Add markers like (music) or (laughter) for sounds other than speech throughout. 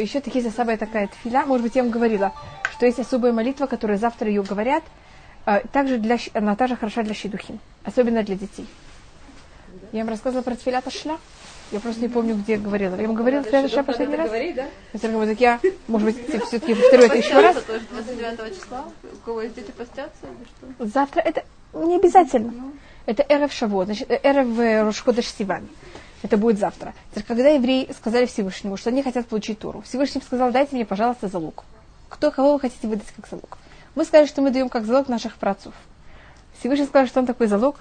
Еще такие особая такая тфиля, может быть, я вам говорила, что есть особая молитва, которую завтра ее говорят, а, также для, она также хороша для щедухим, особенно для детей. Я вам рассказывала про тфилята шля. Я просто не помню, где говорила. Я вам говорила тфилята шля последний раз? Говорить, да? Так я, может быть, все-таки повторю это еще раз. 29 числа? У кого есть дети постятся или что? Завтра это не обязательно. Это Эрев Шавот, значит, Эрев э, Рошходеш Сиван. Это будет завтра. Когда евреи сказали Всевышнему, что они хотят получить Туру, Всевышний сказал, дайте мне, пожалуйста, залог. Кто, кого вы хотите выдать как залог? Мы сказали, что мы даем как залог наших працов. Всевышний сказал, что он такой залог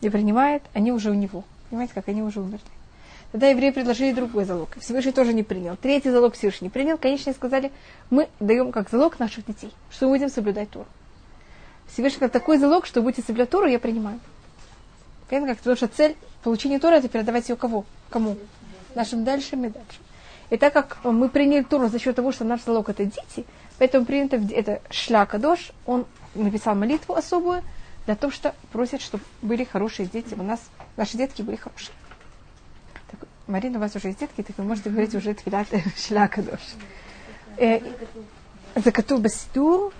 не принимает, они уже у него. Понимаете, как они уже умерли. Тогда евреи предложили другой залог. Всевышний тоже не принял. Третий залог Всевышний не принял. Конечно, сказали, мы даем как залог наших детей, что мы будем соблюдать Туру. Всевышний сказал, такой залог, что будете соблюдать Туру, я принимаю. Понятно, как? Потому что цель получения Торы это передавать ее кого? Кому? Нашим дальшим и дальше. И так как мы приняли Тору за счет того, что наш залог это дети, поэтому принято это шляка дош, он написал молитву особую для того, что просит, чтобы были хорошие дети. У нас наши детки были хорошие. Так, Марина, у вас уже есть детки, так вы можете говорить уже твилят (laughs) шляка дош. Э, Закату бастур.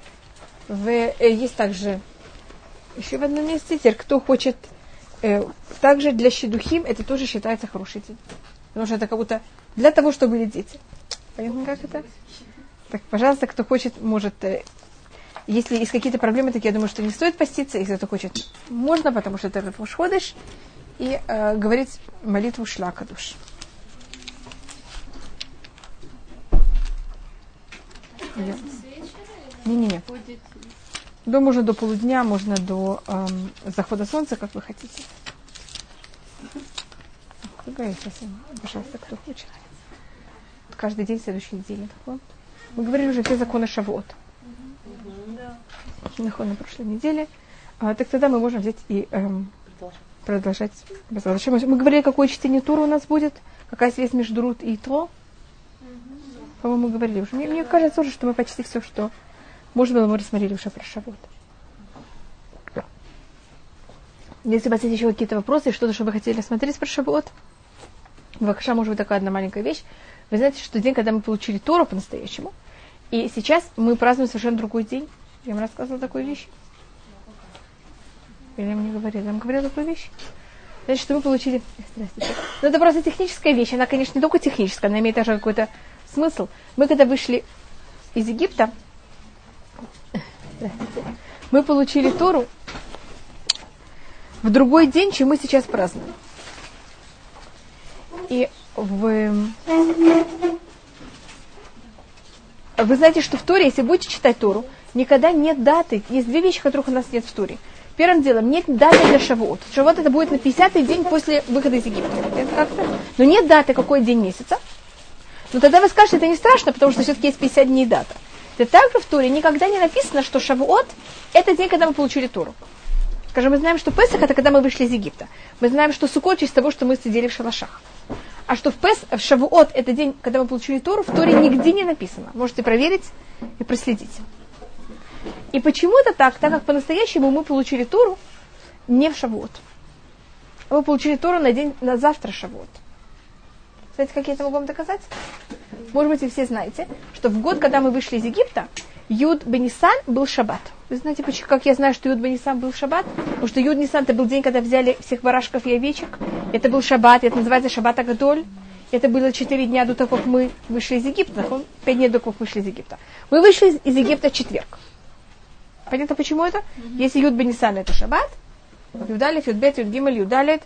Э, есть также еще в одном месте, теперь кто хочет также для щедухим это тоже считается хороший день. Потому что это как будто для того, чтобы были дети. Понятно, как это? Так, пожалуйста, кто хочет, может, э, если есть какие-то проблемы, так я думаю, что не стоит поститься. Если кто хочет, можно, потому что это ходишь. И э, говорить молитву шлака душ. Не-не-не. До можно до полудня, можно до эм, захода солнца, как вы хотите. Сейчас, пожалуйста, кто хочет. Каждый день, следующей неделе. Мы говорили уже все законы Шавот. Да. На прошлой неделе. А, так тогда мы можем взять и эм, продолжать. Мы говорили, какое чтение тура у нас будет, какая связь между Рут и Тро. По-моему, мы говорили уже. Мне, мне кажется уже, что мы почти все, что может быть, мы рассмотрели уже про Шавот. Если у вас есть еще какие-то вопросы, что-то, что вы хотели рассмотреть про Шавот, Вакша, может быть, такая одна маленькая вещь. Вы знаете, что день, когда мы получили Тору по-настоящему, и сейчас мы празднуем совершенно другой день. Я вам рассказывала такую вещь. Или я вам не говорила? Я вам говорила такую вещь? Значит, что мы получили... Здравствуйте. Ну, это просто техническая вещь. Она, конечно, не только техническая, она имеет даже какой-то смысл. Мы, когда вышли из Египта, мы получили Тору в другой день, чем мы сейчас празднуем. И в... Вы знаете, что в Торе, если будете читать Тору, никогда нет даты. Есть две вещи, которых у нас нет в Торе. Первым делом, нет даты для Шавуот. Шавуот это будет на 50-й день после выхода из Египта. Но нет даты, какой день месяца. Но тогда вы скажете, это не страшно, потому что все-таки есть 50 дней дата. Это также в Туре никогда не написано, что Шавуот – это день, когда мы получили Туру. Скажем, мы знаем, что Песах – это когда мы вышли из Египта. Мы знаем, что Сукот – из того, что мы сидели в шалашах. А что в, Пес, в Шавуот – это день, когда мы получили Туру, в Туре нигде не написано. Можете проверить и проследить. И почему это так? Так как по-настоящему мы получили Туру не в Шавуот. Мы получили Туру на день, на завтра Шавуот. Знаете, как я это могу вам доказать? Может быть, вы все знаете, что в год, когда мы вышли из Египта, Юд Бенисан был шаббат. Вы знаете, почему, как я знаю, что Юд Бенисан был шаббат? Потому что Юд Бенисан это был день, когда взяли всех барашков и овечек. Это был шаббат, это называется шаббат Агадоль. Это было четыре дня до того, как мы вышли из Египта. Пять дней до того, как мы вышли из Египта. Мы вышли из Египта в четверг. Понятно, почему это? Если Юд Бенисан это шаббат, Юдалев, Юдбет, Юдгималь, Юдалет,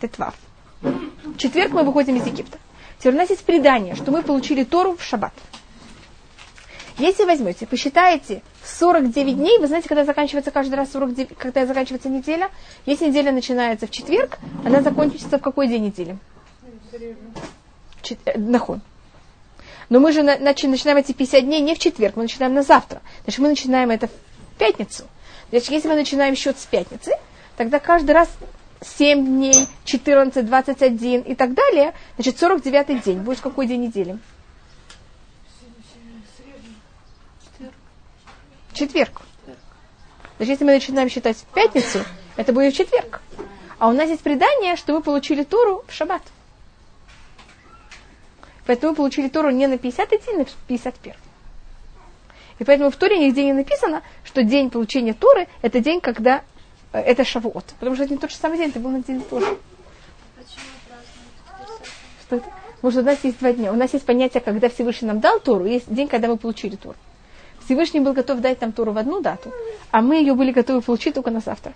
Тетвав. В четверг мы выходим из Египта. Теперь у нас есть предание, что мы получили Тору в шаббат. Если возьмете, посчитаете 49 дней, вы знаете, когда заканчивается каждый раз 49, когда заканчивается неделя, если неделя начинается в четверг, она закончится в какой день недели? Чет... Э, нахон. Но мы же начинаем эти 50 дней не в четверг, мы начинаем на завтра. Значит, мы начинаем это в пятницу. Значит, если мы начинаем счет с пятницы, тогда каждый раз 7 дней, 14, 21 и так далее, значит, 49 день. Будет какой день недели? Четверг. Значит, если мы начинаем считать в пятницу, это будет в четверг. А у нас есть предание, что мы получили Туру в шаббат. Поэтому мы получили Тору не на 50 день, а на 51. И поэтому в Торе нигде не написано, что день получения Торы – это день, когда это Шавуот. Потому что это не тот же самый день, это был на день тоже. Что это? Потому что у нас есть два дня. У нас есть понятие, когда Всевышний нам дал Тору, есть день, когда мы получили Тору. Всевышний был готов дать нам Тору в одну дату, а мы ее были готовы получить только на завтра.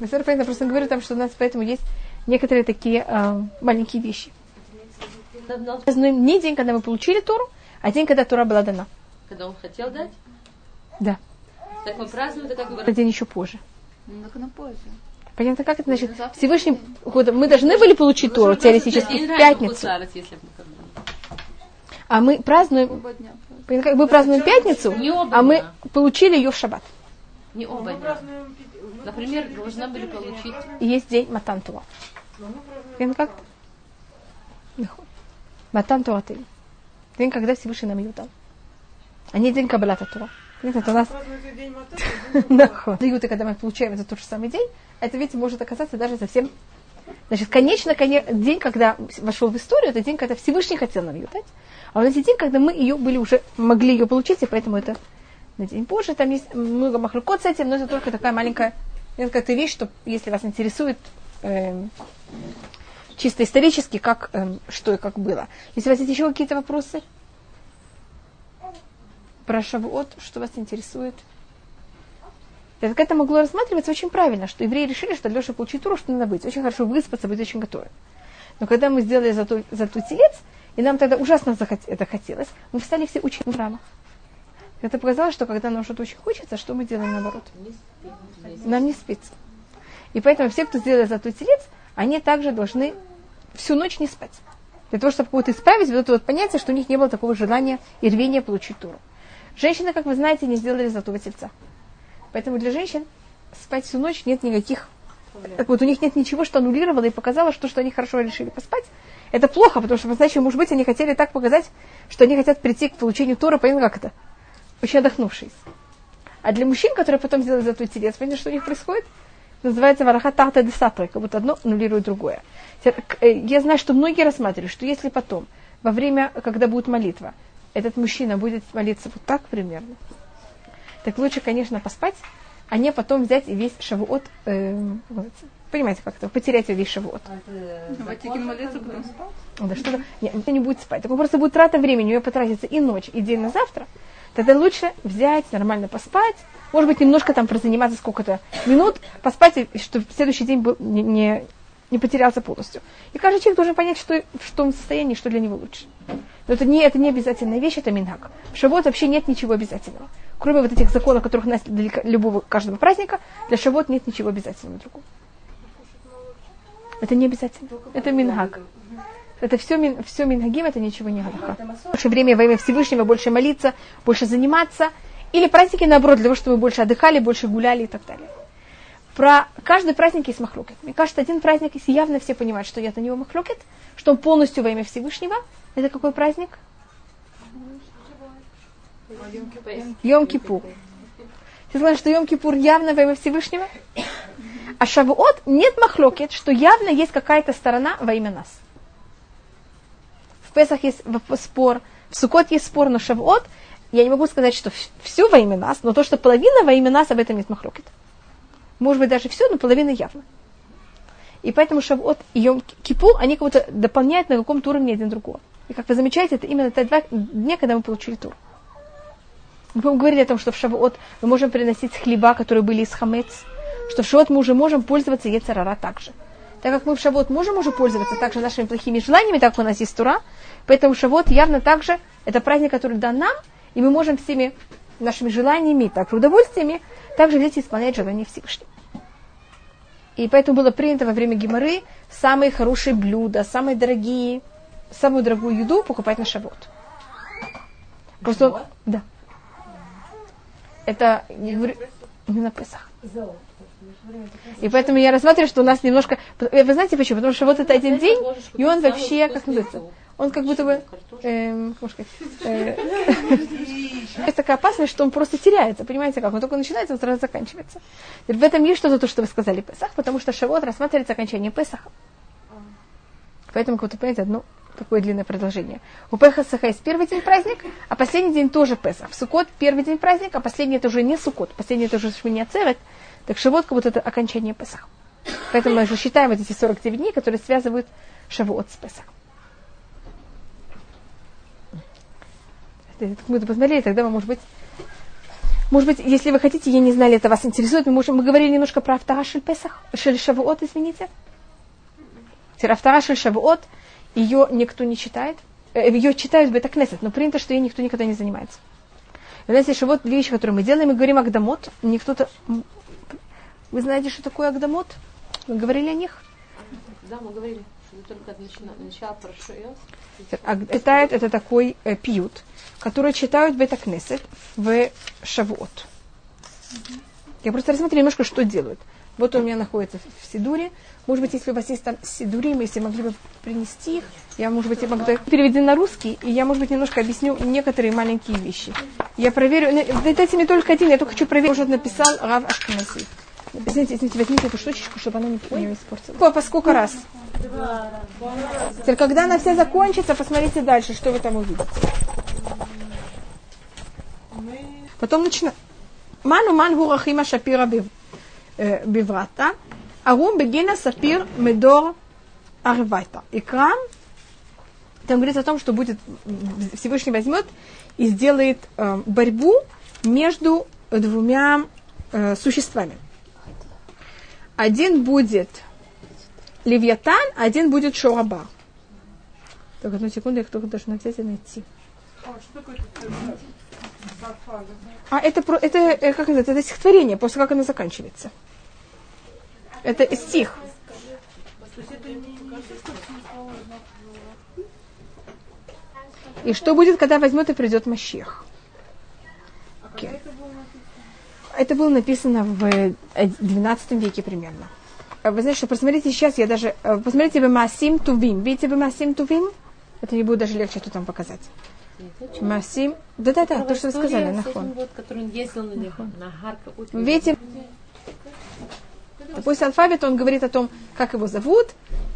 Я просто говорю там, что у нас поэтому есть некоторые такие э, маленькие вещи. Празднуем не день, когда мы получили Тору, а день, когда Тора была дана. Когда он хотел дать? Да. Так мы празднуем, это как бы... Это день еще позже. Ну, так на позже. Понятно, как это значит? Всевышний мы должны были получить Тору теоретически в пятницу. А мы празднуем, как мы празднуем пятницу, а мы получили ее в шаббат. Не оба дня. Например, должна были получить... Есть день Матантуа. Понятно как? Матантуа ты. День, когда Всевышний нам ее дал. А не день Кабалата Тура. Нет, это у нас... (laughs) Дают, когда мы получаем это тот же самый день, это, видите, может оказаться даже совсем... Значит, конечно, день, когда вошел в историю, это день, когда Всевышний хотел нам ее дать. А у нас есть день, когда мы ее были уже, могли ее получить, и поэтому это на день позже. Там есть много махлюкот с этим, но это только такая маленькая, какая-то вещь, что если вас интересует э, чисто исторически, как, э, что и как было. Если у вас есть еще какие-то вопросы про Шавуот, что вас интересует? Так это могло рассматриваться очень правильно, что евреи решили, что для чтобы получить туру, что надо быть. Очень хорошо выспаться, быть очень готовым. Но когда мы сделали за ту телец, и нам тогда ужасно захот, это хотелось, мы встали все учить рано. Это показало, что когда нам что-то очень хочется, что мы делаем наоборот? Нам не спится. И поэтому все, кто сделали ту телец, они также должны всю ночь не спать. Для того, чтобы кого-то исправить, вот это вот понятие, что у них не было такого желания и рвения получить туру. Женщины, как вы знаете, не сделали золотого тельца. Поэтому для женщин спать всю ночь нет никаких... Так вот, у них нет ничего, что аннулировало и показало, что, что они хорошо решили поспать. Это плохо, потому что, значит, может быть, они хотели так показать, что они хотят прийти к получению Тора, понятно, как это? Очень отдохнувшись. А для мужчин, которые потом сделали золотой телец, понятно, что у них происходит? Называется вараха тарта десатры, как будто одно аннулирует другое. Э, я знаю, что многие рассматривают, что если потом, во время, когда будет молитва, этот мужчина будет молиться вот так примерно, так лучше, конечно, поспать, а не потом взять и весь шавуот, э, понимаете, как это, потерять весь шавуот. Ватикин молиться, потом спать? Да что-то, нет, он не будет спать. Так просто будет трата времени, у него потратится и ночь, и день на завтра. Тогда лучше взять, нормально поспать, может быть, немножко там прозаниматься сколько-то минут, поспать, чтобы следующий день был не, не, не потерялся полностью. И каждый человек должен понять, что, в том состоянии, что для него лучше. Но это не, это не обязательная вещь, это минхак. В шавот вообще нет ничего обязательного. Кроме вот этих законов, которых у нас для любого, каждого праздника, для шавот нет ничего обязательного другого. Это не обязательно. Это минхак. Это все, мин, все минхагим, это ничего не галаха. Больше времени во имя Всевышнего, больше молиться, больше заниматься. Или праздники, наоборот, для того, чтобы больше отдыхали, больше гуляли и так далее. Про каждый праздник есть махлокет. Мне кажется, один праздник, если явно все понимают, что это на него махлокет, что он полностью во имя Всевышнего, это какой праздник? Йом-Кипур. Ты знаешь, что Йом-Кипур явно во имя Всевышнего? А Шавуот нет махлокет, что явно есть какая-то сторона во имя нас. В Песах есть спор, в Сукот есть спор, но Шавуот, я не могу сказать, что все во имя нас, но то, что половина во имя нас, об этом нет махлокет. Может быть, даже все, но половина явно. И поэтому Шавот и Йом Кипу, они как будто дополняют на каком-то уровне один другого. И как вы замечаете, это именно те два дня, когда мы получили тур. Мы говорили о том, что в Шавуот мы можем приносить хлеба, которые были из хамец, что в Шавуот мы уже можем пользоваться Ецарара также. Так как мы в Шавуот можем уже пользоваться также нашими плохими желаниями, так у нас есть Тура, поэтому Шавуот явно также это праздник, который дан нам, и мы можем всеми нашими желаниями, так и удовольствиями также взять и исполнять желания Всевышнего. И поэтому было принято во время геморы самые хорошие блюда, самые дорогие, самую дорогую еду покупать на шабот. Просто, да. Это, я говорю, не на Песах. И поэтому я рассматриваю, что у нас немножко... Вы знаете почему? Потому что вот это один день, и он вообще, как называется, он как будто бы, эм, сказать, э, есть такая опасность, что он просто теряется, понимаете как? Он только начинается, он сразу заканчивается. В этом есть что-то, то, что вы сказали Песах, потому что Шавот рассматривается окончание Песаха. Поэтому, как вы понимаете, одно такое длинное продолжение. У Песаха есть первый день праздник, а последний день тоже Песах. В Сукот первый день праздник, а последний это уже не Сукот, последний это уже Шмини Ацерет. Так Шавот как будто это окончание Песаха. Поэтому мы же считаем вот эти 49 дней, которые связывают Шавуот с Песахом. Мы это посмотрели, тогда вы, может быть, может быть, если вы хотите, я не знали, это вас интересует, мы, можем, мы говорили немножко про Автара Шель Песах, Шель Шавуот, извините. Автара Шель Шавуот, ее никто не читает, э, ее читают в Бетакнесет, но принято, что ей никто никогда не занимается. Вы знаете, что вот вещи, которые мы делаем, мы говорим Агдамот, никто-то... Вы знаете, что такое Агдамот? Мы говорили о них? Да, мы говорили, что только начало Парашиот. Читает это такой э, пьют, который читают Бетакнесет в Шавуот. Я просто рассмотрю немножко, что делают. Вот у меня находится в Сидуре. Может быть, если у вас есть там Сидурим, если могли бы принести их, я, может быть, я могу переведен на русский, и я, может быть, немножко объясню некоторые маленькие вещи. Я проверю, дайте мне только один, я только хочу проверить, уже написал Рав Ашканаси. Извините, извините, возьмите эту штучечку, чтобы она не, не испортилась. По, по сколько раз? Теперь, когда она вся закончится, посмотрите дальше, что вы там увидите. Потом начинаем. Ману ман гурахима шапира биврата. Арум бегина сапир медор арвайта. Икрам. Там говорится о том, что будет Всевышний возьмет и сделает э, борьбу между двумя э, существами. Один будет Левиатан, один будет Шоаба. Так, одну секунду, я только должна взять и найти. А это, про, это, э, как это, это стихотворение, после как оно заканчивается. Это стих. И что будет, когда возьмет и придет Мащех? Okay это было написано в 12 э, веке примерно. Э, вы знаете, что посмотрите сейчас, я даже... Э, посмотрите в Масим Тувим. Видите в Масим Тувим? Это не будет даже легче тут там показать. Масим... Да-да-да, то, что вы сказали, нахон. Видите, После алфавита он говорит о том, как его зовут,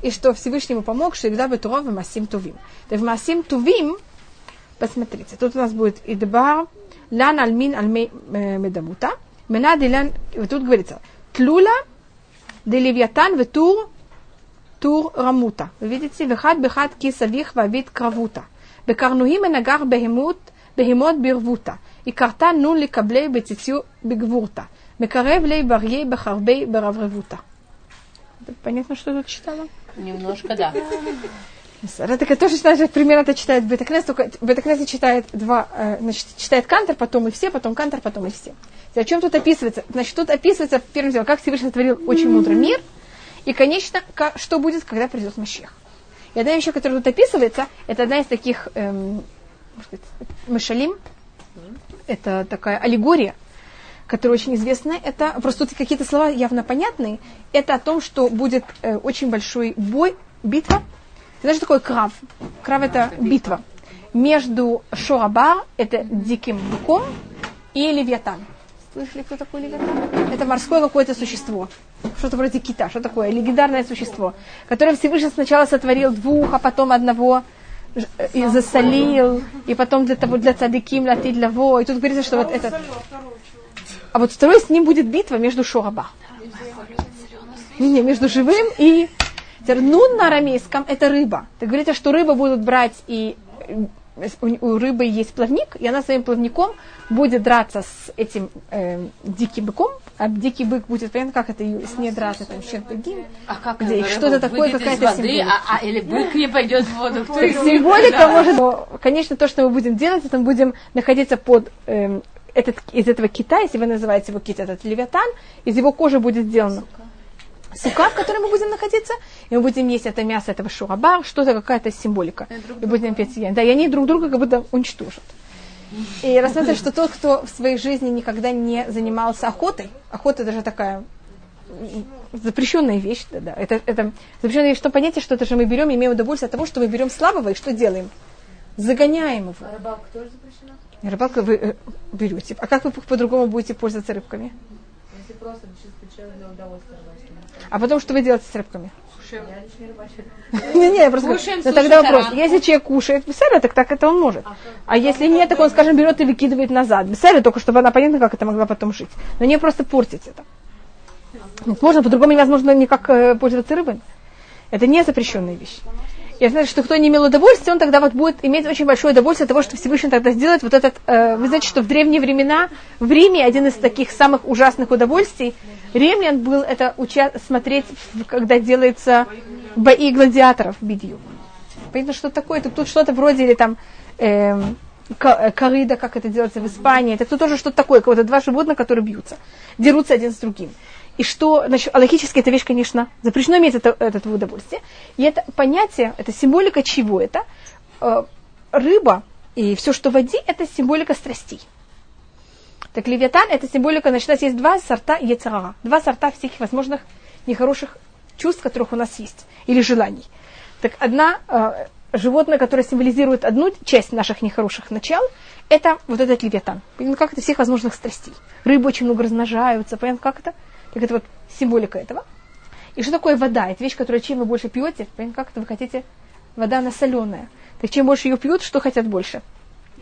и что Всевышнему помог, что всегда бы Туров в Масим Тувим. То в Масим Тувим, посмотрите, тут у нас будет Идбар, Лан Альмин Альмей Медамута, Мена дилан, вот тут говорится, тлула деливьятан в тур, рамута. Вы видите, вехад бехад кисавих вавид кравута. בקרנוהים מנגח בהימות, בהימות ברבותה. הכרתה נון לקבלי בציציו בגבורתה. מקרב לי בריה בחרבי ברברבותה. Понятно, что тут читала? Немножко, да. Это тоже считает, примерно это читает Бетакнес, только Бетакнес читает два, значит, читает Кантер, потом и все, потом Кантер, потом и все. О чем тут описывается? Значит, тут описывается, первым делом, как Всевышний творил очень мудрый мир, и, конечно, как, что будет, когда придет Машех. И одна вещь, которая тут описывается, это одна из таких эм, сказать, Машалим, это такая аллегория, которая очень известная. Это просто тут какие-то слова явно понятные. Это о том, что будет э, очень большой бой, битва. Знаешь, что такое крав? Крав это битва между Шоабар, это диким быком, и Левиатан. Слышали, кто такой легендар? Это морское какое-то существо. Что-то вроде кита. Что такое? Легендарное существо, которое Всевышний сначала сотворил двух, а потом одного и засолил, и потом для того, для цадыким, для ты, для во. И тут говорится, что вот этот... А вот второй с ним будет битва между Шораба. Не, не, между живым и... Нун на арамейском – это рыба. Ты говорите, что рыбы будут брать и у рыбы есть плавник, и она своим плавником будет драться с этим э, диким быком, а дикий бык будет, понятно, как это с ней драться, там, чем другим. А как где что-то такое, какая-то символика. А, а, или бык не пойдет в воду. Кто символика да. может, но, конечно, то, что мы будем делать, это мы будем находиться под э, этот, из этого кита, если вы называете его кит, этот левиатан, из его кожи будет сделано. Сука сука, в которой мы будем находиться, и мы будем есть это мясо этого шураба, что-то, какая-то символика. И будем петь яйца. Да, и они друг друга как будто уничтожат. И рассматривать, что тот, кто в своей жизни никогда не занимался охотой, охота даже такая запрещенная вещь, да, да, это, это запрещенная вещь, что понятие, что это же мы берем, имеем удовольствие от того, что мы берем слабого, и что делаем? Загоняем его. А рыбалка тоже запрещена? Рыбалка вы э, берете. А как вы по-другому будете пользоваться рыбками? если просто чисто для удовольствия. А потом что вы делаете с рыбками? Не, не, я просто Кушаем но тогда вопрос, если человек кушает бесера, так, так это он может. А если нет, так он, скажем, берет и выкидывает назад. Бесера, только чтобы она понятно, как это могла потом жить. Но не просто портить это. Можно, по-другому невозможно никак э, пользоваться рыбой. Это не запрещенная вещь. Я знаю, что кто не имел удовольствия, он тогда вот будет иметь очень большое удовольствие от того, что Всевышний тогда сделает вот этот... э, вы знаете, что в древние времена в Риме один из таких самых ужасных удовольствий римлян был это уча- смотреть, когда делается бои гладиаторов бедью. Понятно, что такое? Это тут что-то вроде или там эм, э, коррида, как это делается в Испании. Это тут тоже что-то такое, кого-то два животных, которые бьются, дерутся один с другим. И что, значит, логически эта вещь, конечно, запрещено иметь это, это удовольствие. И это понятие, это символика чего это? Э, рыба и все, что в воде, это символика страстей. Так левиатан это символика, значит, у нас есть два сорта яцерара, два сорта всех возможных нехороших чувств, которых у нас есть, или желаний. Так одна э, животное, которое символизирует одну часть наших нехороших начал, это вот этот левиатан. Понятно, как это всех возможных страстей. Рыбы очень много размножаются, понятно, как это? Так это вот символика этого. И что такое вода? Это вещь, которую чем вы больше пьете, понятно, как это вы хотите? Вода, она соленая. Так чем больше ее пьют, что хотят больше?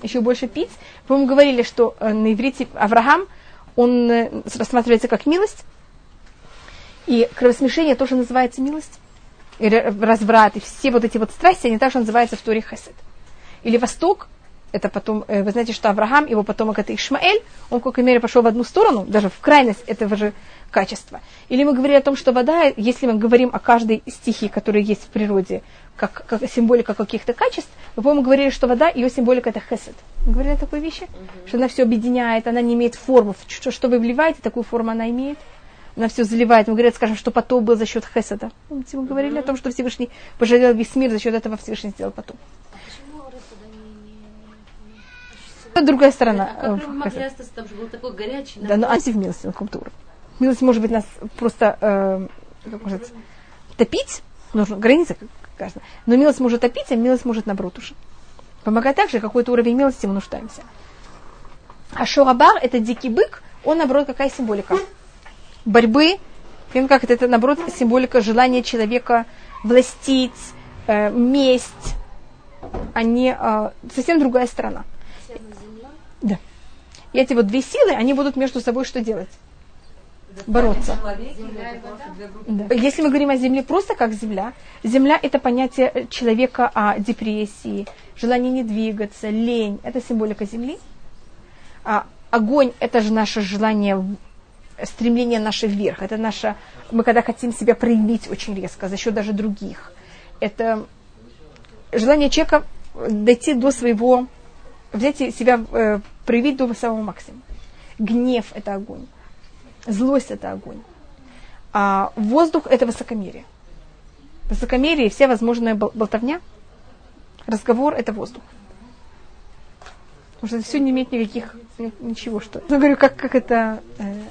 Еще больше пить. По-моему, говорили, что э, на иврите Авраам, он э, рассматривается как милость, и кровосмешение тоже называется милость. И ра- разврат, и все вот эти вот страсти, они также называются в Торе хесед. Или Восток, это потом, э, вы знаете, что Авраам, его потомок это Ишмаэль, он, в какой мере, пошел в одну сторону, даже в крайность этого же качества. Или мы говорили о том, что вода, если мы говорим о каждой стихии, которая есть в природе, как, как символика каких-то качеств, мы, по-моему, говорили, что вода, ее символика это хесед. Мы говорили о такой вещи, что она все объединяет, она не имеет формы. Что, что вы вливаете, такую форму она имеет. Она все заливает. Мы говорили, скажем, что потоп был за счет хеседа. Помните, мы говорили о том, что Всевышний пожалел весь мир, за счет этого Всевышний сделал потоп. Это другая сторона. э, Как хесед. Там же был такой горячий. Да, но на культуру. Милость может быть нас просто, э, как сказать, топить, нужно граница кажется. Но милость может топить, а милость может наоборот уже. Помогать так же, какой-то уровень милости мы нуждаемся. А шорабар, это дикий бык, он, наоборот, какая символика? Борьбы, как это, это, наоборот, символика желания человека властить, э, месть, а не э, совсем другая сторона. Да. И эти вот две силы, они будут между собой что делать? Бороться. Если мы говорим о земле просто как земля, земля это понятие человека о депрессии, желание не двигаться, лень, это символика земли. А огонь это же наше желание, стремление наше вверх, это наше, мы когда хотим себя проявить очень резко за счет даже других. Это желание человека дойти до своего, взять себя, э, проявить до самого максимума. Гнев это огонь. Злость это огонь. А воздух это высокомерие. Высокомерие и вся возможная бол- болтовня, разговор это воздух. Потому что это все не имеет никаких, ни- ничего, что. Я говорю, как, как это э,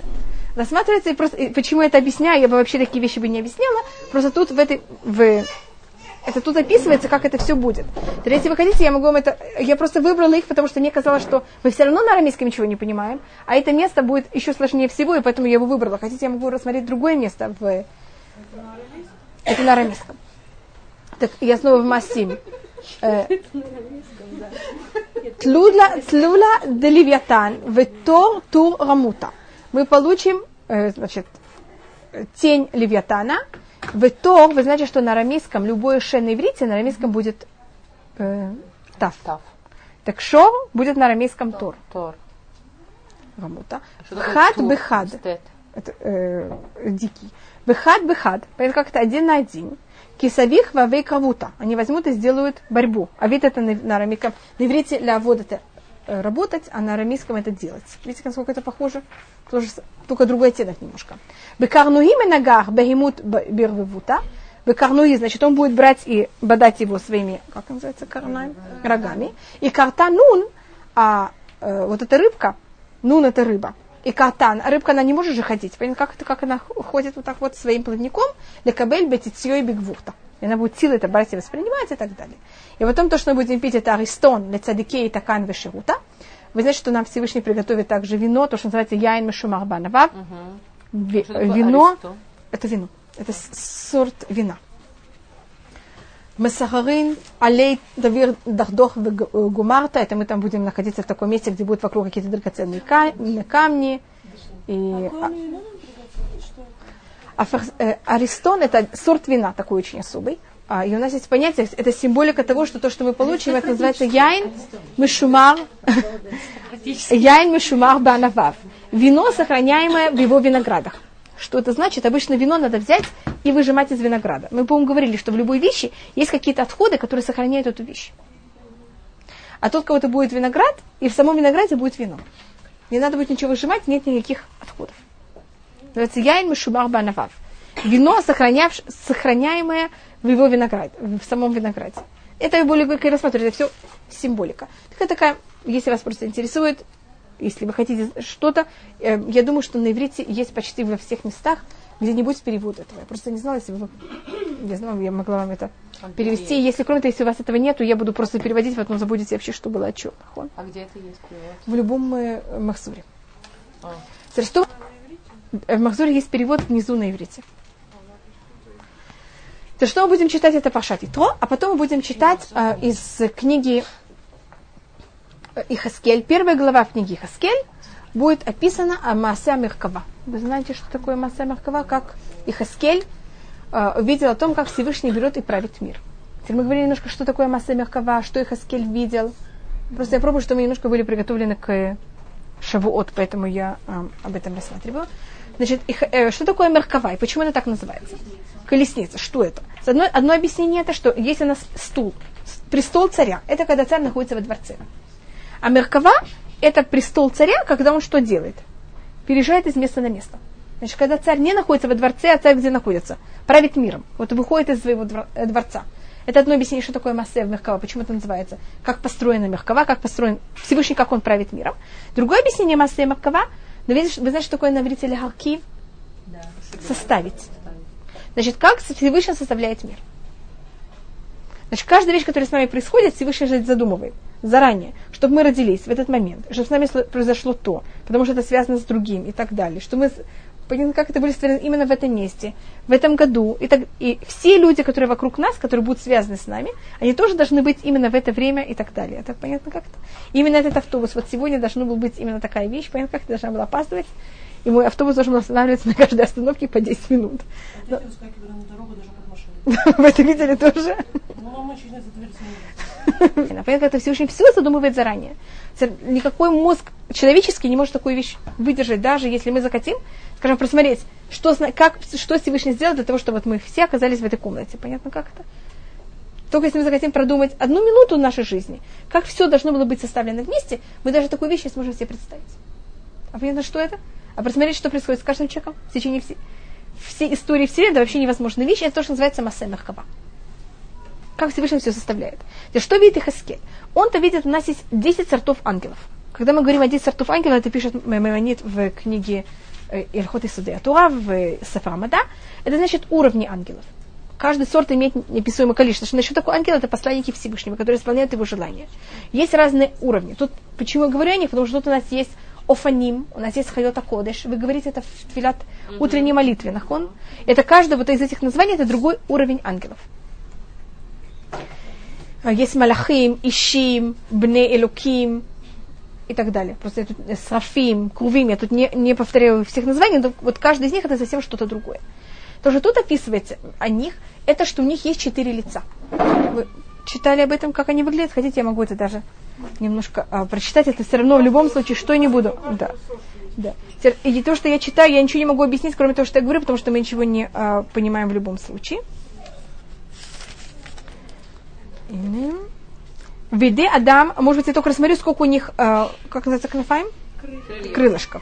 рассматривается, и просто, и почему я это объясняю, я бы вообще такие вещи бы не объясняла, просто тут в этой, в, это тут описывается, как это все будет. То если вы хотите, я могу вам это... Я просто выбрала их, потому что мне казалось, что мы все равно на арамейском ничего не понимаем, а это место будет еще сложнее всего, и поэтому я его выбрала. Хотите, я могу рассмотреть другое место в... Это на арамейском. Так, я снова в Массим. Э, Тлула, тлула де Левиатан, ветор тур рамута. Мы получим, э, значит, тень Левиатана, ветор, вы знаете, что на арамейском любое ше на иврите, на арамейском будет э, тав. Тав. Так шор будет на арамейском тор. Тор. Рамута. Хад бехад. Это э, дикий. Бехад бехад. Понятно, как это один на один. Кисавих вавей кавута. Они возьмут и сделают борьбу. А вид это на, на арамейском. На иврите вот это работать, а на арамейском это делать. Видите, насколько это похоже? Тоже, только другой оттенок немножко. Бекарнуи менагах бегемут бирвевута. Бекарнуи, значит, он будет брать и бодать его своими, как называется, карнаем, рогами. И карта нун, а э, вот эта рыбка, нун это рыба. И катан, а рыбка, она не может же ходить. Понятно, как это, как она ходит вот так вот своим плавником, для кабель бетитьё и бигвухта. И она будет силой это брать и воспринимать и так далее. И потом то, что мы будем пить, это аристон, для цадике и такан веширута. Вы знаете, что нам Всевышний приготовит также вино, то, что называется яин мешумар банавав. Ви- вино, аристо? это вино, это сорт вина. Масахарин, алей, давир, дахдох, э, гумарта. Это мы там будем находиться в таком месте, где будут вокруг какие-то драгоценные ка- камни. И, а- Аристон это сорт вина такой очень особый. А, и у нас есть понятие, это символика того, что то, что мы получим, это называется яин мишумар, яин мишумар банавав. Вино, сохраняемое в его виноградах. Что это значит? Обычно вино надо взять и выжимать из винограда. Мы, по-моему, говорили, что в любой вещи есть какие-то отходы, которые сохраняют эту вещь. А тот, кого-то будет виноград, и в самом винограде будет вино. Не надо будет ничего выжимать, нет никаких отходов. Называется яин мишумар банавав. Вино, сохраняемое в его винограде, в самом винограде. Это более как и рассматривать, это все символика. Такая такая, если вас просто интересует, если вы хотите что-то, э, я думаю, что на иврите есть почти во всех местах где-нибудь перевод этого. Я просто не знала, если бы вы, я знала, я могла вам это перевести. Если кроме того, если у вас этого нету, я буду просто переводить, потом забудете вообще, что было о чем. А где это есть перевод? В любом э, махсуре. А. Что? В Махзуре есть перевод внизу на иврите. То что мы будем читать, это Пашат Итро, а потом мы будем читать э, из книги э, Ихаскель. Первая глава книги Ихаскель будет описана о Маасе Меркава. Вы знаете, что такое Маасе Меркава? Как Ихаскель э, увидел о том, как Всевышний берет и правит мир. Теперь мы говорили немножко, что такое Маасе Меркава, что Ихаскель видел. Просто я пробую, что мы немножко были приготовлены к Шавуот, поэтому я э, об этом рассматриваю. Значит, их, э, что такое Меркава и почему она так называется? Колесница, что это? С одной, одно объяснение это, что есть у нас стул, престол царя, это когда царь находится во дворце. А Меркава это престол царя, когда он что делает? Переезжает из места на место. Значит, когда царь не находится во дворце, а царь где находится? Правит миром. Вот выходит из своего э, дворца. Это одно объяснение, что такое Массе Меркава, почему это называется, как построена Меркава, как построен Всевышний, как он правит миром. Другое объяснение Массе Меркава, но видишь, вы знаете, что такое на иврите лехаркив? Составить. Значит, как Всевышний составляет мир? Значит, каждая вещь, которая с нами происходит, Всевышний же задумывает заранее, чтобы мы родились в этот момент, чтобы с нами произошло то, потому что это связано с другим и так далее, что мы, как это были связаны именно в этом месте, в этом году. И, так, и все люди, которые вокруг нас, которые будут связаны с нами, они тоже должны быть именно в это время и так далее. Это понятно как-то? Именно этот автобус, вот сегодня должна была быть именно такая вещь, понятно, как должна была опаздывать, и мой автобус должен был останавливаться (laughs) на каждой остановке по 10 минут. Дети выскакивали на дорогу даже под. (laughs) Вы это видели тоже? Ну, мама через за дверь (laughs) Понятно, это Всевышний все задумывает заранее. Никакой мозг человеческий не может такую вещь выдержать, даже если мы захотим, скажем, просмотреть, что, как, что Всевышний сделал для того, чтобы вот мы все оказались в этой комнате. Понятно, как это? Только если мы захотим продумать одну минуту нашей жизни, как все должно было быть составлено вместе, мы даже такую вещь не сможем себе представить. А понятно, что это? А просмотреть, что происходит с каждым человеком в течение всей, всей истории Вселенной, вообще невозможная вещь, это то, что называется масса Меркава как Всевышний все составляет. Теперь, что видит Ихаскель? Он-то видит, у нас есть 10 сортов ангелов. Когда мы говорим о 10 сортов ангелов, это пишет Маймонид в книге э, Ильхот и Суды Тура в Сафрамада. Это значит уровни ангелов. Каждый сорт имеет неописуемое количество. Что насчет такой ангел, это посланники Всевышнего, которые исполняют его желания. Есть разные уровни. Тут, почему я говорю о них? Потому что тут у нас есть Офаним, у нас есть Хайота Кодеш. Вы говорите это в твилят утренней молитве, нахон. Это каждый вот из этих названий, это другой уровень ангелов. Есть Малахим, Ишим, Бне Элуким и так далее. Просто я тут э, Сафим, Крувим, я тут не, не повторяю всех названий, но вот каждый из них это совсем что-то другое. То, что тут описывается о них, это что у них есть четыре лица. Вы читали об этом, как они выглядят? Хотите, я могу это даже немножко а, прочитать. Это все равно в любом случае, что я не буду. Да. Да. И то, что я читаю, я ничего не могу объяснить, кроме того, что я говорю, потому что мы ничего не а, понимаем в любом случае. Виде Адам, может быть, я только рассмотрю, сколько у них, э, как называется, кнафаем? Крылышков.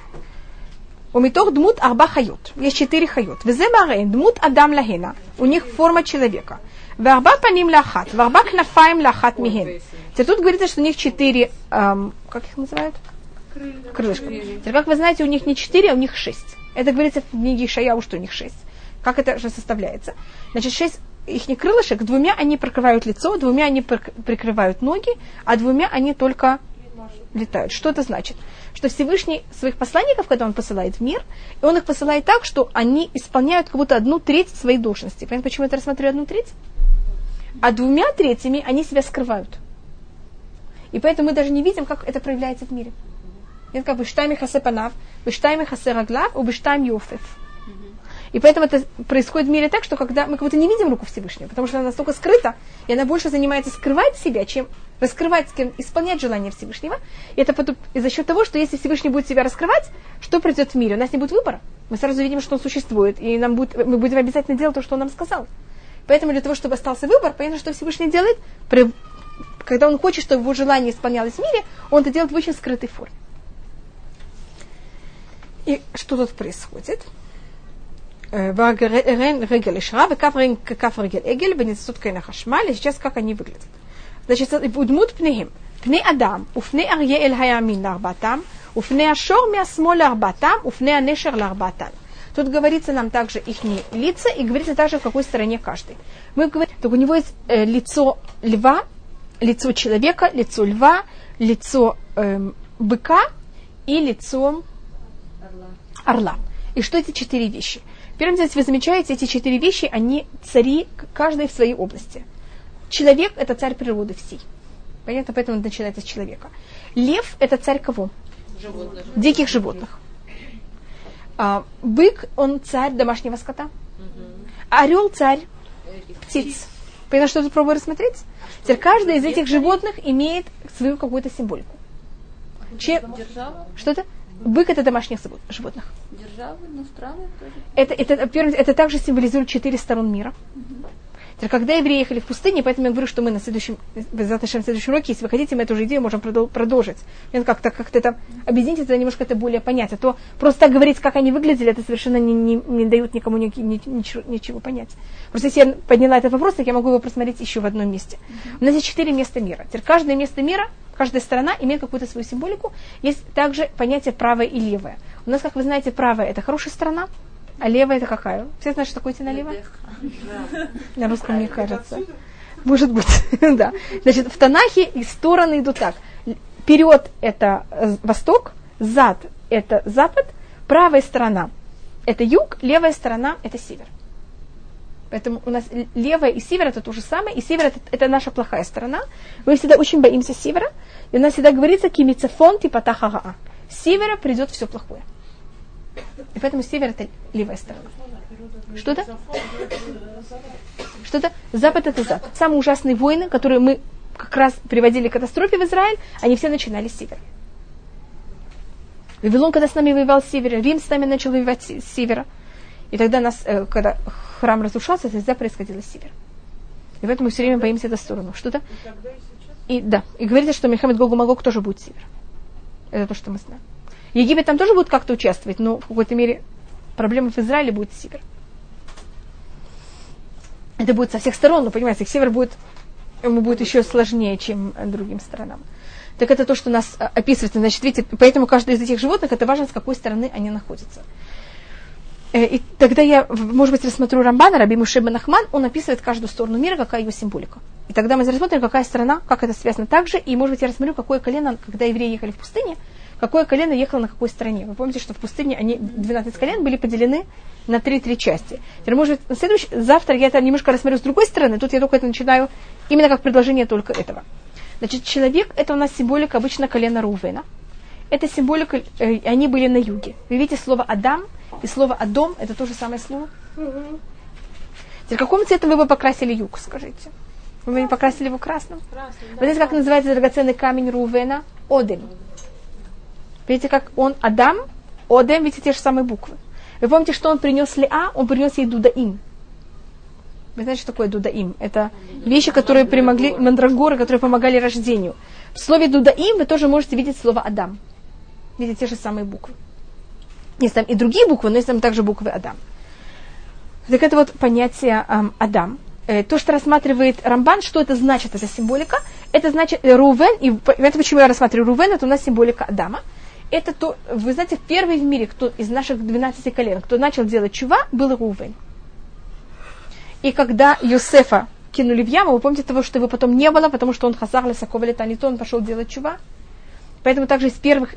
ומתוכה דמות ארבע חיות. Есть четыре חיות. וזה מראיהן דמות אדם להנה. У них форма человека. וארבעה פנים לאחת. וארבע כנפים לאחת להם. Теперь тут говорится, что у них четыре, эм, как их называют? Крылышка. Теперь, как вы знаете, у них не четыре, а у них шесть. Это говорится в книге Ишаяу, что у них шесть. Как это же составляется? Значит, шесть их крылышек, двумя они прикрывают лицо, двумя они прик- прикрывают ноги, а двумя они только летают. Что это значит? Что Всевышний своих посланников, когда он посылает в мир, и он их посылает так, что они исполняют как будто одну треть своей должности. Понятно, почему я это рассматриваю одну треть? А двумя третьими они себя скрывают. И поэтому мы даже не видим, как это проявляется в мире. Это как бы штайми хасе панав, штайми хасе раглав, убиштайм йофев. И поэтому это происходит в мире так, что когда мы как будто не видим руку Всевышнего, потому что она настолько скрыта, и она больше занимается скрывать себя, чем раскрывать, кем исполнять желание Всевышнего. И это потом, и за счет того, что если Всевышний будет себя раскрывать, что придет в мире? У нас не будет выбора. Мы сразу видим, что он существует, и нам будет, мы будем обязательно делать то, что он нам сказал. Поэтому для того, чтобы остался выбор, понятно, что Всевышний делает, при, когда он хочет, чтобы его желание исполнялось в мире, он это делает в очень скрытой форме. И что тут происходит? רגל ישרה וכף כף רגל עגל וניצוצות קרן החשמל, сейчас как они выглядят. значит, ודמות פניהם, פני אדם ופני אריה אל הימין לארבעתם, ופני השור מהשמאל לארבעתם, ופני הנשר לארבעתם. Тут говорится нам также их лица и говорится также, в какой стороне каждый. Мы говорим, так у него есть э, лицо льва, лицо человека, лицо льва, лицо э, быка и лицо орла. орла. И что эти четыре вещи? Первым делом, вы замечаете, эти четыре вещи, они цари, каждый в своей области. Человек – это царь природы всей. Понятно? Поэтому это начинается с человека. Лев – это царь кого? Животных. Диких животных. А, бык – он царь домашнего скота. Орел – царь птиц. Понятно, что тут пробую рассмотреть? Теперь каждый из этих животных имеет свою какую-то символику. Че... Что-то? Бык это домашних животных. Державы, но страны тоже. Это, это, это, это также символизирует четыре сторон мира. Угу. Когда евреи ехали в пустыне, поэтому я говорю, что мы на следующем, в следующем уроке, если вы хотите, мы эту же идею можем продолжить. Как-то как это объединить, это немножко это более понять. А то просто так говорить, как они выглядели, это совершенно не, не, не дают никому ни, ни, ничего, ничего понять. Просто если я подняла этот вопрос, так я могу его просмотреть еще в одном месте. У нас есть четыре места мира. Теперь каждое место мира Каждая сторона имеет какую-то свою символику. Есть также понятие правое и левое. У нас, как вы знаете, правое – это хорошая сторона, а левая – это какая? Все знают, что такое идти налево? На русском, мне кажется. Может быть, (laughs) да. Значит, в Танахе и стороны идут так. Вперед – это восток, зад – это запад, правая сторона – это юг, левая сторона – это север. Поэтому у нас левая и север это то же самое, и север это, это наша плохая сторона. Мы всегда очень боимся севера, и у нас всегда говорится кимицефон типа тахагаа. С севера придет все плохое. И поэтому север это левая сторона. Что-то? Что-то? Запад это запад. Самые ужасные войны, которые мы как раз приводили к катастрофе в Израиль, они все начинались с севера. Вавилон, когда с нами воевал с севера, Рим с нами начал воевать с севера. И тогда нас, э, когда храм разрушался, это всегда происходило с севера. И поэтому мы все время боимся эту сторону. Что-то? И, да. И говорится, что Мехамед Гогу Магог тоже будет север. Это то, что мы знаем. Египет там тоже будет как-то участвовать, но в какой-то мере проблема в Израиле будет север. Это будет со всех сторон, но понимаете, север будет, ему будет еще сложнее, чем другим сторонам. Так это то, что нас а, описывается. Значит, видите, поэтому каждый из этих животных, это важно, с какой стороны они находятся. Э, и тогда я, может быть, рассмотрю Рамбана, Раби Мушеба Нахман, он описывает каждую сторону мира, какая его символика. И тогда мы рассмотрим, какая страна, как это связано также, и, может быть, я рассмотрю, какое колено, когда евреи ехали в пустыне, какое колено ехало на какой стороне. Вы помните, что в пустыне они, 12 колен были поделены на 3-3 части. Теперь, может быть, следующий, завтра я это немножко рассмотрю с другой стороны, тут я только это начинаю именно как предложение только этого. Значит, человек, это у нас символика обычно колена Рувена. Это символика, э, они были на юге. Вы видите слово Адам – и слово «адом» – это то же самое слово? Угу. Теперь, каком цветом вы бы покрасили юг, скажите? Вы бы не покрасили его красным? Красным, да. Вы знаете, как называется драгоценный камень Рувена? Одем. Видите, как он Адам, Одем, видите, те же самые буквы. Вы помните, что он принес Леа? Он принес ей Дудаим. Вы знаете, что такое Дудаим? Это вещи, которые помогли, мандрагоры, которые помогали рождению. В слове Дудаим вы тоже можете видеть слово Адам. Видите, те же самые буквы. Есть там и другие буквы, но есть там также буквы Адам. Так это вот понятие эм, Адам. Э, то, что рассматривает Рамбан, что это значит, эта символика, это значит э, Рувен, и это почему я рассматриваю Рувен, это у нас символика Адама. Это то, вы знаете, первый в мире, кто из наших 12 колен, кто начал делать чува, был Рувен. И когда Юсефа кинули в яму, вы помните того, что его потом не было, потому что он хазар лесаковали танито, он пошел делать чува. Поэтому также из первых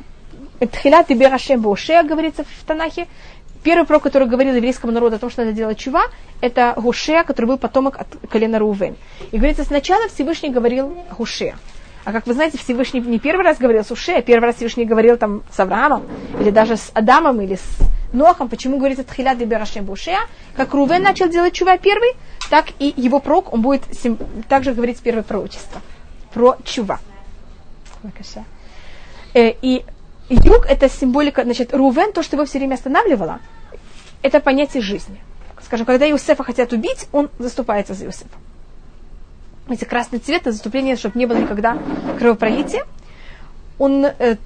Тхилят и Берашем Бошея говорится в Танахе. Первый пророк, который говорил еврейскому народу о том, что надо делать чува, это Гушея, который был потомок от колена Рувен. И говорится, сначала Всевышний говорил Гушея. А как вы знаете, Всевышний не первый раз говорил с Уше, а первый раз Всевышний говорил там с Авраамом, или даже с Адамом, или с Нохом. Почему говорится Тхилят Деберашем Бушея? Как Рувен начал делать чува первый, так и его пророк, он будет сим, также говорить первое пророчество про чува. Э, и юг это символика, значит, Рувен, то, что его все время останавливало, это понятие жизни. Скажем, когда Иосифа хотят убить, он заступается за Иосифа. Эти красный цвет, это заступление, чтобы не было никогда кровопролития. Он э,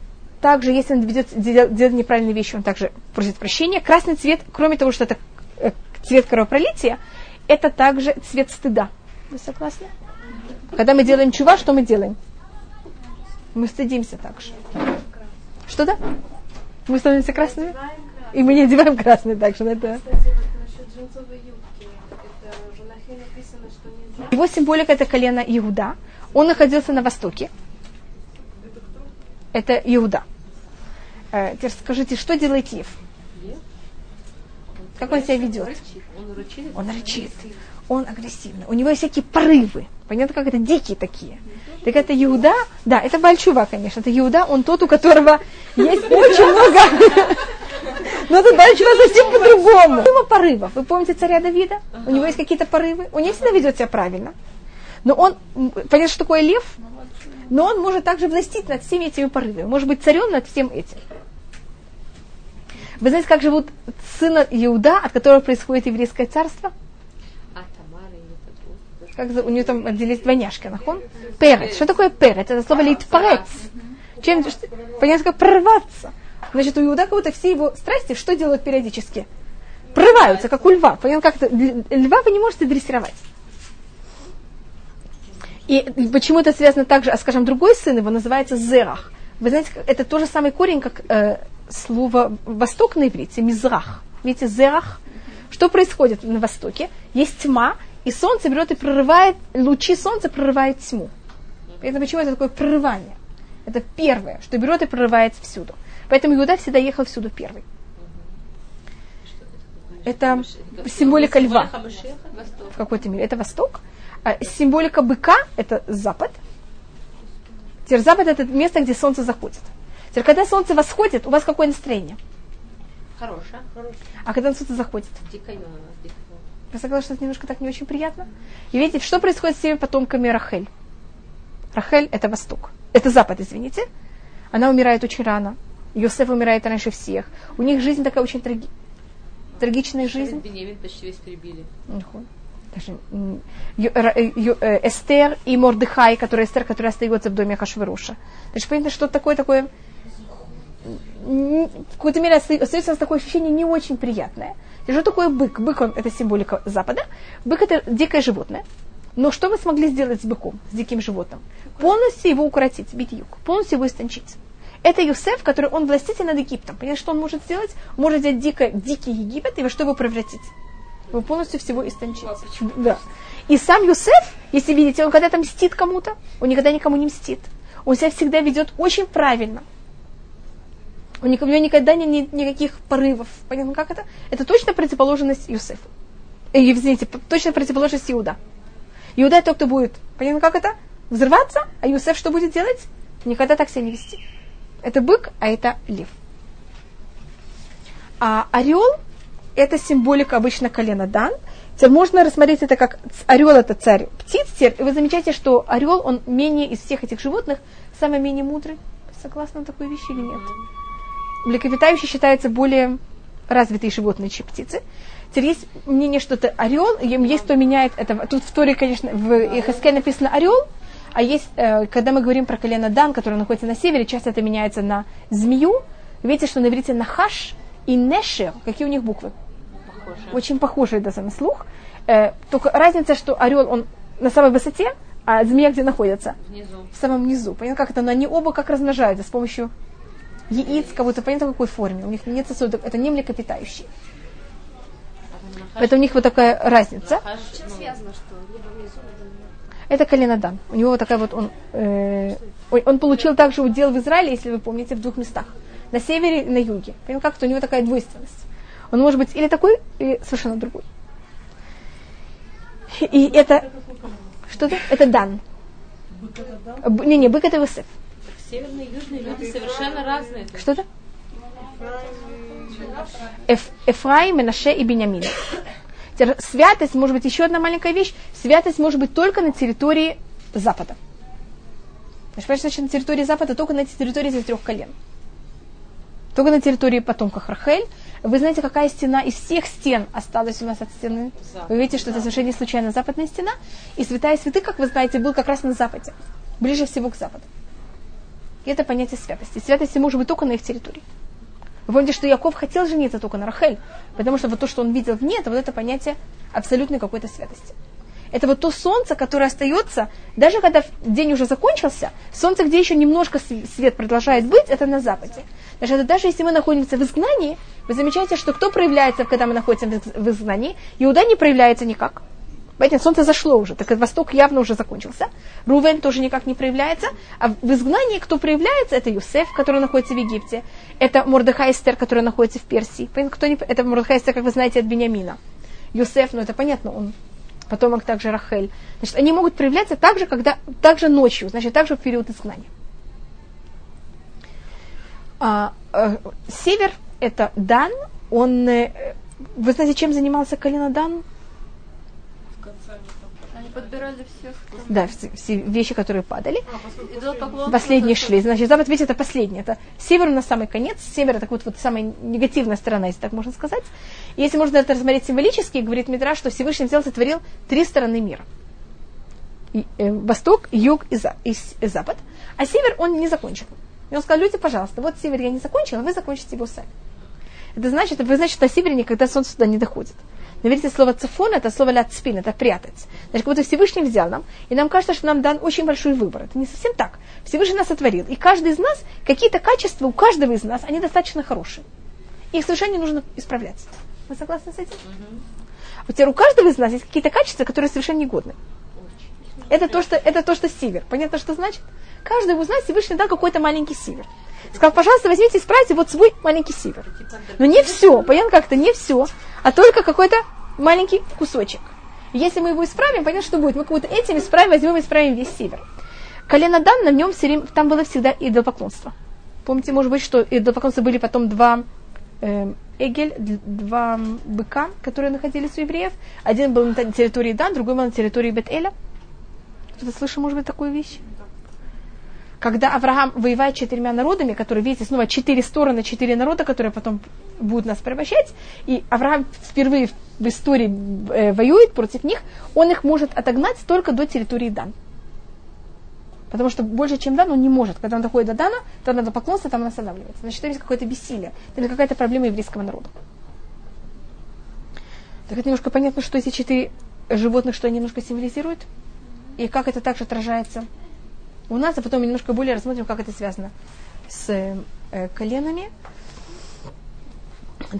также, если он ведет, делает неправильные вещи, он также просит прощения. Красный цвет, кроме того, что это э, цвет кровопролития, это также цвет стыда. Вы согласны? Когда мы делаем чува, что мы делаем? Мы стыдимся также. Что да? Мы становимся красными? И мы не одеваем красный также. Это... Его символика это колено Иуда. Он находился на востоке. Это Иуда. Э, теперь скажите, что делает Ев? Как он себя ведет? Он рычит. Он рычит. Он агрессивный. У него есть всякие порывы. Понятно, как это дикие такие. Так это Иуда, да, это Бальчува, конечно. Это Иуда, он тот, у которого есть очень много... Но это Бальчува совсем по-другому. У него порывов. Вы помните царя Давида? У него есть какие-то порывы. Он не всегда ведет себя правильно. Но он, понятно, что такое лев, но он может также властить над всеми этими порывами. Может быть царем над всем этим. Вы знаете, как живут сына Иуда, от которого происходит еврейское царство? Как у нее там отделились двойняшки, нахон? Перец. Что такое перец? Это слово литпарец. Чем, понятно, как прорваться. Значит, у Иуда будто все его страсти что делают периодически? Прорываются, как у льва. Понятно, как льва вы не можете дрессировать. И почему это связано также, а скажем, другой сын его называется Зерах. Вы знаете, это тот же самый корень, как э, слово «восток» на иврите, «мизрах». Видите, «зерах». Что происходит на Востоке? Есть тьма, и солнце берет и прорывает, лучи солнца прорывают тьму. Это почему это такое прорывание? Это первое, что берет и прорывает всюду. Поэтому Иуда всегда ехал всюду первый. Это символика льва в какой-то мере. Это восток. А символика быка – это запад. Теперь запад – это место, где солнце заходит. Теперь, когда солнце восходит, у вас какое настроение? Хорошее. А когда солнце заходит? Дикое, дикое. Я согласна, что это немножко так не очень приятно. И видите, что происходит с теми потомками Рахель? Рахель – это восток. Это запад, извините. Она умирает очень рано. Йосеф умирает раньше всех. У них жизнь такая очень траги... трагичная жизнь. Бенемин почти весь перебили. Даже, э, Эстер и Мордыхай, который Эстер, которая остается в доме Хашверуша. Значит, понятно, что такое такое в какой-то мере остается такое ощущение не очень приятное. И что такое бык? Бык, он, это символика Запада. Бык это дикое животное. Но что мы смогли сделать с быком, с диким животным? Полностью его укоротить, бить юг, полностью его истончить. Это Юсеф, который он властитель над Египтом. Понимаете, что он может сделать? может взять дико, дикий Египет и во что его превратить? Его полностью всего истончить. А да. И сам Юсеф, если видите, он когда-то мстит кому-то, он никогда никому не мстит. Он себя всегда ведет очень правильно. У него никогда нет ни, никаких порывов. Понятно, как это? Это точно противоположность Юсефу. Э, извините, точно противоположность Иуда. Иуда тот, кто будет, понятно, как это? Взрываться, а Юсеф что будет делать? Никогда так себя не вести. Это бык, а это лев. А орел – это символика обычно колена Дан. Теперь можно рассмотреть это как орел – это царь птиц. И вы замечаете, что орел, он менее из всех этих животных, самый менее мудрый. Согласны на такой вещи или нет? Млекопитающие считаются более развитые животные, чем птицы. Теперь есть мнение, что это орел, есть кто меняет это. Тут в Торе, конечно, в Ихаске написано орел, а есть, э, когда мы говорим про колено Дан, которое находится на севере, часто это меняется на змею. Видите, что на иврите нахаш и нешер, какие у них буквы? Похоже. Очень похожие даже на слух. Э, только разница, что орел, он на самой высоте, а змея где находится? Внизу. В самом низу. Понятно, как это? Но они оба как размножаются с помощью яиц, как будто понятно в какой форме. У них нет сосудов, это не млекопитающие. Это у них вот такая разница. Это коленодан. У него вот такая вот он, э, Он, получил также удел в Израиле, если вы помните, в двух местах. На севере и на юге. Понимаете, как-то у него такая двойственность. Он может быть или такой, или совершенно другой. И это... Что-то? Это дан. Не, не, бык это Иосиф. Северные и южные люди совершенно разные. Что-то? Эф, Эфраим, Менаше и Бенямин. Святость, может быть, еще одна маленькая вещь. Святость может быть только на территории Запада. Значит, значит, на территории Запада только на территории этих трех колен. Только на территории потомков Рахель. Вы знаете, какая стена из всех стен осталась у нас от стены? Вы видите, что это совершенно не случайно западная стена. И святая святых, как вы знаете, был как раз на западе. Ближе всего к западу. И это понятие святости. Святости может быть только на их территории. Вы помните, что Яков хотел жениться только на Рахель, потому что вот то, что он видел в ней, это вот это понятие абсолютной какой-то святости. Это вот то солнце, которое остается, даже когда день уже закончился, солнце, где еще немножко свет продолжает быть, это на западе. Даже, даже если мы находимся в изгнании, вы замечаете, что кто проявляется, когда мы находимся в изгнании? Иуда не проявляется никак. Понимаете, солнце зашло уже, так восток явно уже закончился. Рувен тоже никак не проявляется. А в изгнании кто проявляется, это Юсеф, который находится в Египте. Это Мордехай Эстер, который находится в Персии. Кто не, это Мордехай Эстер, как вы знаете, от Бениамина. Юсеф, ну это понятно, он потомок также Рахель. Значит, они могут проявляться также, когда, также ночью, значит, также в период изгнания. А, э, север – это Дан. Он, э, вы знаете, чем занимался Калина Дан? Подбирали всех. Да, все, все вещи, которые падали. А, Последние шли. Значит, запад, видите, это последнее. Это север на самый конец. Север это вот, вот самая негативная сторона, если так можно сказать. И если можно это рассмотреть символически, говорит Мидра, что Всевышний взял, сотворил три стороны мира. И, э, восток, юг и, за, и, и запад. А север он не закончил. И он сказал, люди, пожалуйста, вот север я не закончил, а вы закончите его сами. Это значит, вы значит, на севере никогда солнце сюда не доходит. Но видите, слово цифон это слово ляцпин, это прятать. Значит, как будто Всевышний взял нам, и нам кажется, что нам дан очень большой выбор. Это не совсем так. Всевышний нас сотворил. И каждый из нас, какие-то качества у каждого из нас, они достаточно хорошие. Их совершенно не нужно исправлять. Вы согласны с этим? Угу. Вот теперь у каждого из нас есть какие-то качества, которые совершенно негодны. Это то, что, это то, что север. Понятно, что значит? Каждый из нас Всевышний дал какой-то маленький север. Сказал, пожалуйста, возьмите, исправьте вот свой маленький север. Но не все, понятно как-то, не все, а только какой-то маленький кусочек. Если мы его исправим, понятно, что будет. Мы как будто этим исправим, возьмем и исправим весь север. Колено Дан, на нем все там было всегда идолопоклонство. Помните, может быть, что идолопоклонства были потом два э, эгель, два быка, которые находились у евреев. Один был на территории Дан, другой был на территории Бет-Эля. Кто-то слышал, может быть, такую вещь? Когда Авраам воевает четырьмя народами, которые, видите, снова четыре стороны, четыре народа, которые потом будут нас порабощать, и Авраам впервые в истории э, воюет против них, он их может отогнать только до территории Дан. Потому что больше, чем Дан, он не может. Когда он доходит до Дана, то надо поклонство, там он останавливается. Значит, там есть какое-то бессилие. Это какая-то проблема еврейского народа. Так это немножко понятно, что эти четыре животных, что они немножко символизируют, и как это также отражается у нас, а потом немножко более рассмотрим, как это связано с э, коленами.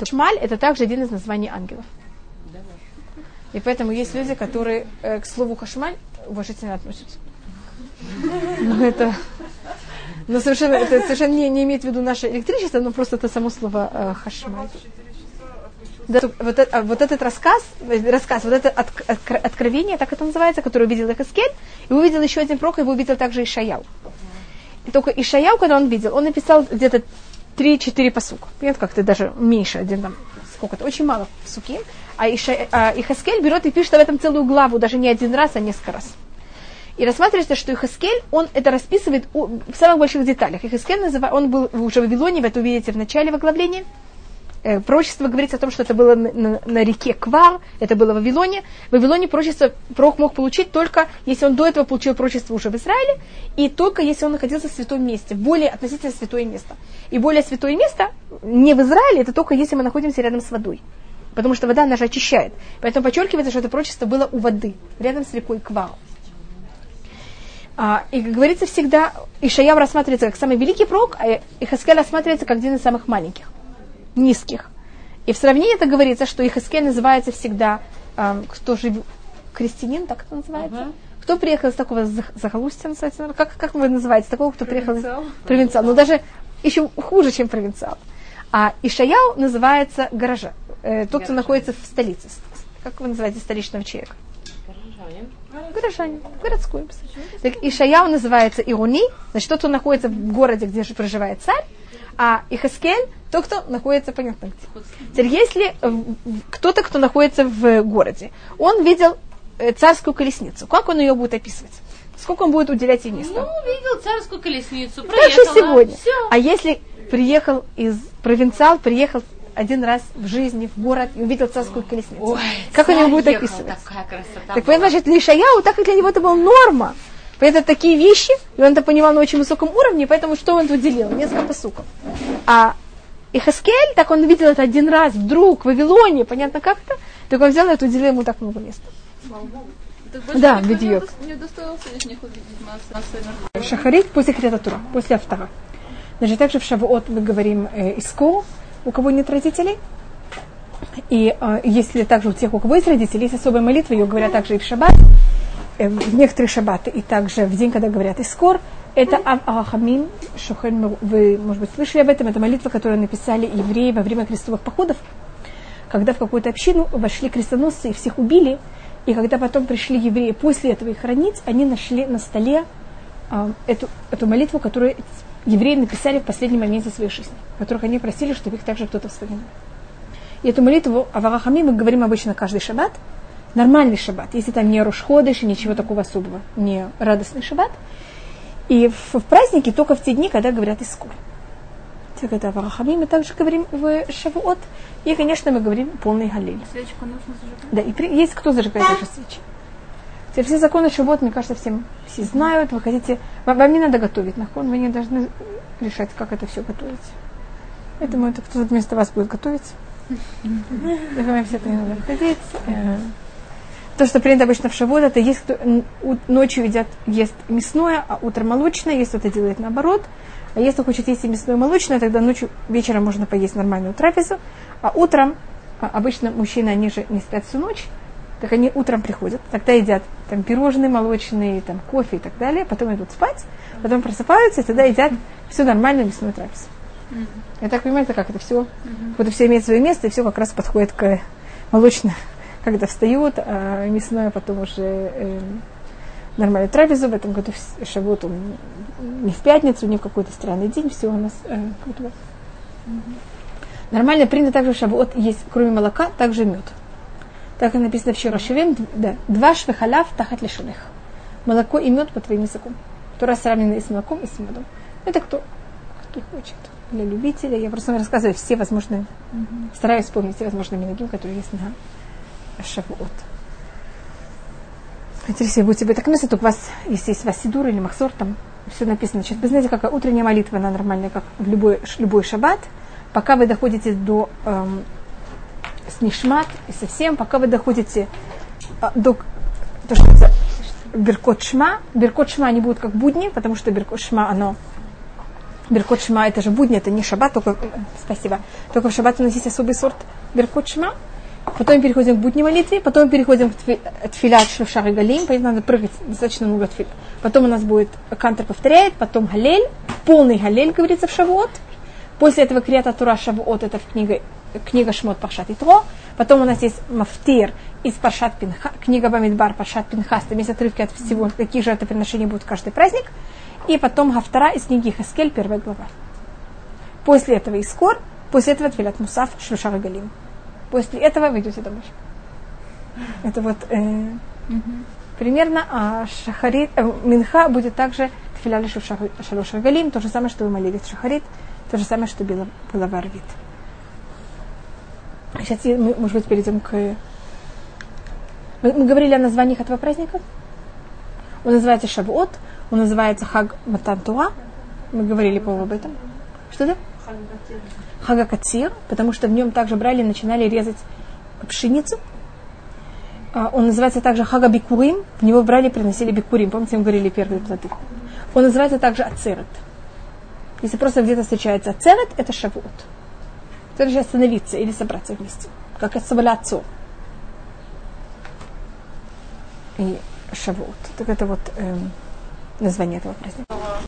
Шмаль – это также один из названий ангелов. И поэтому есть люди, которые э, к слову хашмаль уважительно относятся. Но это, но совершенно, это совершенно не, не имеет в виду наше электричество, но просто это само слово э, хашмаль. Да, вот, а, вот этот рассказ, рассказ, вот это от, от, откровение, так это называется, которое увидел Эхаскель, и увидел еще один пророк, его увидел также Ишаял. И только Ишаял, когда он видел, он написал где-то 3-4 посука. Нет, как-то даже меньше, один там, сколько-то, очень мало суки. А, Иша, а Ихаскель берет и пишет об этом целую главу, даже не один раз, а несколько раз. И рассматривается, что Ихаскель, он это расписывает в самых больших деталях. Ихаскель, называет, он был уже в Вавилоне, вы это увидите в начале в оглавления. Э, пророчество говорится о том, что это было на, на, на реке Квар, это было в Вавилоне. В Вавилоне пророчество пророк мог получить только, если он до этого получил пророчество уже в Израиле, и только если он находился в святом месте, более относительно святое место. И более святое место не в Израиле, это только если мы находимся рядом с водой. Потому что вода, она же очищает. Поэтому подчеркивается, что это пророчество было у воды, рядом с рекой Квар. А, и, как говорится, всегда Ишаяв рассматривается как самый великий пророк, а Ихаскель рассматривается как один из самых маленьких низких. И в сравнении это говорится, что Ихаскель называется всегда, э, кто же крестьянин, так это называется? Uh-huh. Кто приехал из такого зах- захолустья, называется, как, как вы называете, такого, кто приехал из Провинциал. провинциал, ну даже еще хуже, чем провинциал. А Ишаяу называется горожа, э, тот, кто находится в столице. Как вы называете столичного человека? Горожанин. Горожанин, городской. Так Ишаяу называется Ируни, значит, тот, кто находится в городе, где проживает царь, а Ихаскель, тот, кто находится, понятно, где. Теперь, если э, кто-то, кто находится в городе, он видел э, царскую колесницу, как он ее будет описывать? Сколько он будет уделять ей места? Ну, видел царскую колесницу, Так же проехала. сегодня. Все. А если приехал из провинциал, приехал один раз в жизни в город и увидел царскую колесницу, Ой, как он ее будет описывать? Такая красота Так была. понимаешь, для Ишаяу, так как для него это была норма. Поэтому такие вещи, и он это понимал на очень высоком уровне, поэтому что он тут делил? Несколько посуков. А Ихаскель, так он видел это один раз, вдруг, в Вавилоне, понятно как-то, так он взял это, уделил ему так много места. Да, мертвых. Шахарит после Крета Тура, после Автара. Значит, также в Шавуот мы говорим э, Иско, у кого нет родителей. И э, если также у тех, у кого есть родители, есть особая молитва, ее говорят также и в Шаббат, в некоторые шаббаты, и также в день, когда говорят Искор, это Ав Арахамим, Шухен, вы, может быть, слышали об этом, это молитва, которую написали евреи во время крестовых походов, когда в какую-то общину вошли крестоносцы и всех убили, и когда потом пришли евреи после этого их хранить, они нашли на столе а, эту, эту молитву, которую евреи написали в последнем моменте своей жизни, которых они просили, чтобы их также кто-то вспоминал. И эту молитву Аварахами мы говорим обычно каждый шаббат, нормальный шаббат, если там не Рошходыш и ничего такого особого, не радостный шаббат. И в, в праздники только в те дни, когда говорят Искур. Так это Аварахами, мы также говорим в Шавуот. И, конечно, мы говорим полный галиль. Свечку нужно зажигать. Да, и при- есть кто зажигает даже свечи. Теперь все законы Шаббат, мне кажется, всем все знают. Вы хотите, вам, вам не надо готовить нахон, вы не должны решать, как это все готовить. Поэтому это кто-то вместо вас будет готовить. Так вам все это не надо ходить. То, что принято обычно в Шавот, это есть кто ночью едят, ест мясное, а утром молочное, есть кто-то делает наоборот. А если хочет есть и мясное и молочное, тогда ночью, вечером можно поесть нормальную трапезу, а утром, а обычно мужчины, они же не спят всю ночь, так они утром приходят, тогда едят там пирожные молочные, там кофе и так далее, потом идут спать, потом просыпаются и тогда едят всю нормальную мясную трапезу. Я так понимаю, это как это все, вот это все имеет свое место, и все как раз подходит к молочно, когда встают, а мясное потом уже э, нормальную трапезу. В этом году Шавот он не в пятницу, не в какой-то странный день, все у нас э, как бы. Нормально принято также в Шавуот есть, кроме молока, также мед. Так и написано в Широшевим, да, два швехаляв тахат лишуних. Молоко и мед по твоим языкам. Тора сравнена и с молоком, и с медом. Это кто? Кто хочет. Для любителей. Я просто рассказываю все возможные, стараюсь вспомнить все возможные минагим, которые есть на Шавуот. Вы будете быть так только у вас, если есть у вас сидур или махсор, там все написано. Значит, вы знаете, какая утренняя молитва, она нормальная, как в любой, любой шаббат. Пока вы доходите до эм, снишмат и совсем, пока вы доходите а, до то, что называется Беркот Шма. Беркот Шма они будут как будни, потому что Беркот Шма, оно Беркот Шма это же будни, это не шаббат, только, спасибо, только в шаббат у нас есть особый сорт Беркот Шма. Потом переходим к будней молитве, потом переходим к тфи- тфилят Шушар и Галим, поэтому надо прыгать достаточно много тфил. Потом у нас будет Кантер повторяет, потом Галель, полный Галель говорится в Шавуот. После этого Крията Тура Шавуот, это в книге, книга Шмот Паршат и Тро. Потом у нас есть Мафтир из Паршат Пинха, книга Бамидбар Паршат Пинхас, там есть отрывки от всего, какие жертвоприношения будут каждый праздник. И потом Хафтара из книги Хаскель, первая глава. После этого Искор, после этого Тфилят Мусав Шлюшар Галим. После этого вы идете домой. Это вот э, примерно, а шахарит, э, Минха будет также Тфиля Шалош Галим, то же самое, что вы молились Шахарит, то же самое, что было, было в Арвит. Сейчас мы, может быть, перейдем к... Мы, мы говорили о названиях этого праздника. Он называется Шавуот, он называется Хаг Матантуа. Мы говорили, по-моему, об этом. Что это? Хагакатир, потому что в нем также брали и начинали резать пшеницу. А, Он называется также Хага Бикурим, в него брали и приносили бикурим. Помните, мы говорили первые плоды. Он называется также Ацерет. Если просто где-то встречается Ацерет, это Шавуот. Это значит остановиться или собраться вместе. Как Ацаваляцо. И Шавуот. Так это вот эм, название этого праздника.